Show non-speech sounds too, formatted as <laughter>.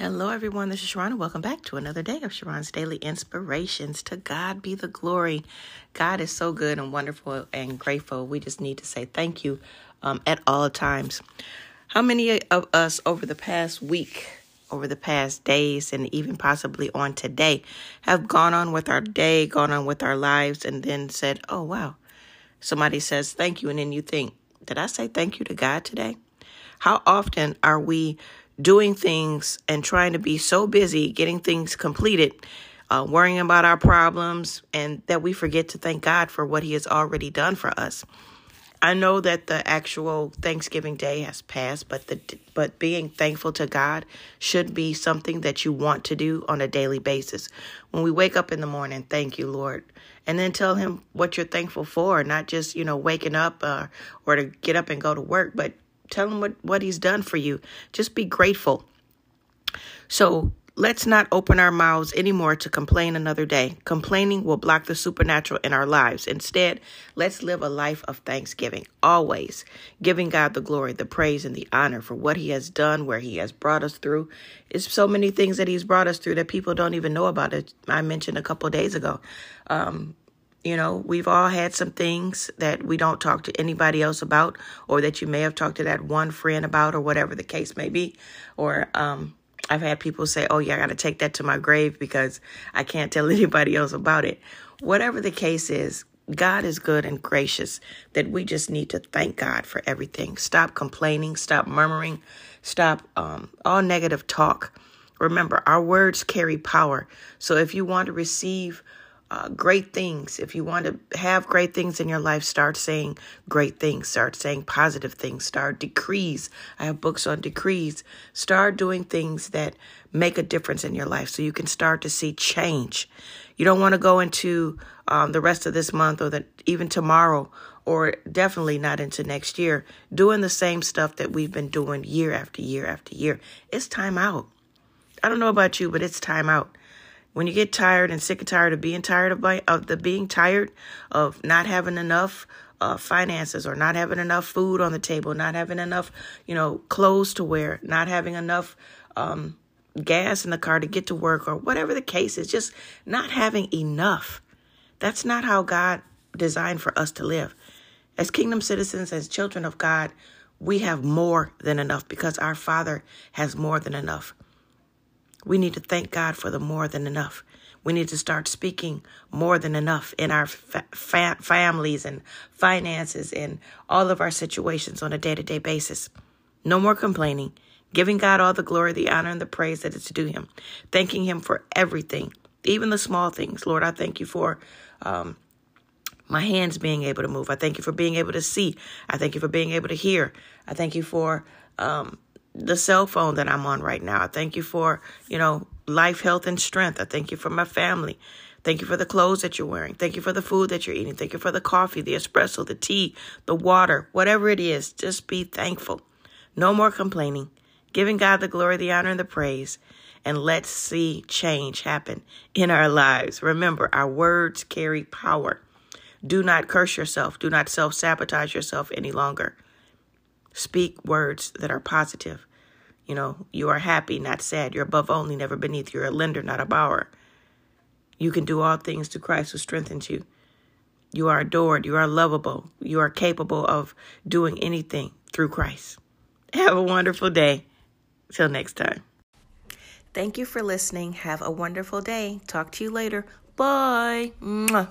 Hello, everyone. This is Sharron, welcome back to another day of Sharron's Daily Inspirations. To God be the glory. God is so good and wonderful and grateful. We just need to say thank you um, at all times. How many of us over the past week, over the past days, and even possibly on today, have gone on with our day, gone on with our lives, and then said, Oh, wow. Somebody says thank you, and then you think, Did I say thank you to God today? How often are we doing things and trying to be so busy getting things completed, uh, worrying about our problems, and that we forget to thank God for what He has already done for us. I know that the actual Thanksgiving Day has passed, but the but being thankful to God should be something that you want to do on a daily basis. When we wake up in the morning, thank you, Lord, and then tell Him what you're thankful for, not just you know waking up uh, or to get up and go to work, but Tell him what, what he's done for you. Just be grateful. So let's not open our mouths anymore to complain another day. Complaining will block the supernatural in our lives. Instead, let's live a life of thanksgiving, always giving God the glory, the praise, and the honor for what He has done, where He has brought us through. It's so many things that He's brought us through that people don't even know about. It I mentioned a couple days ago. Um, you know, we've all had some things that we don't talk to anybody else about, or that you may have talked to that one friend about, or whatever the case may be. Or um, I've had people say, oh, yeah, I got to take that to my grave because I can't tell <laughs> anybody else about it. Whatever the case is, God is good and gracious that we just need to thank God for everything. Stop complaining, stop murmuring, stop um, all negative talk. Remember, our words carry power. So if you want to receive uh, great things. If you want to have great things in your life, start saying great things. Start saying positive things. Start decrees. I have books on decrees. Start doing things that make a difference in your life so you can start to see change. You don't want to go into um, the rest of this month or that even tomorrow or definitely not into next year doing the same stuff that we've been doing year after year after year. It's time out. I don't know about you, but it's time out. When you get tired and sick and tired of being tired of, of the being tired of not having enough uh, finances or not having enough food on the table, not having enough, you know, clothes to wear, not having enough um, gas in the car to get to work or whatever the case is, just not having enough. That's not how God designed for us to live. As kingdom citizens, as children of God, we have more than enough because our Father has more than enough. We need to thank God for the more than enough. We need to start speaking more than enough in our fa- fa- families and finances and all of our situations on a day to day basis. No more complaining, giving God all the glory, the honor, and the praise that is due Him, thanking Him for everything, even the small things. Lord, I thank you for. Um, my hands being able to move. I thank you for being able to see. I thank you for being able to hear. I thank you for um, the cell phone that I'm on right now. I thank you for, you know, life, health, and strength. I thank you for my family. Thank you for the clothes that you're wearing. Thank you for the food that you're eating. Thank you for the coffee, the espresso, the tea, the water, whatever it is. Just be thankful. No more complaining. Giving God the glory, the honor, and the praise. And let's see change happen in our lives. Remember, our words carry power. Do not curse yourself. Do not self sabotage yourself any longer. Speak words that are positive. You know, you are happy, not sad. You're above only, never beneath. You're a lender, not a borrower. You can do all things to Christ who strengthens you. You are adored. You are lovable. You are capable of doing anything through Christ. Have a wonderful day. Till next time. Thank you for listening. Have a wonderful day. Talk to you later. Bye. Mwah.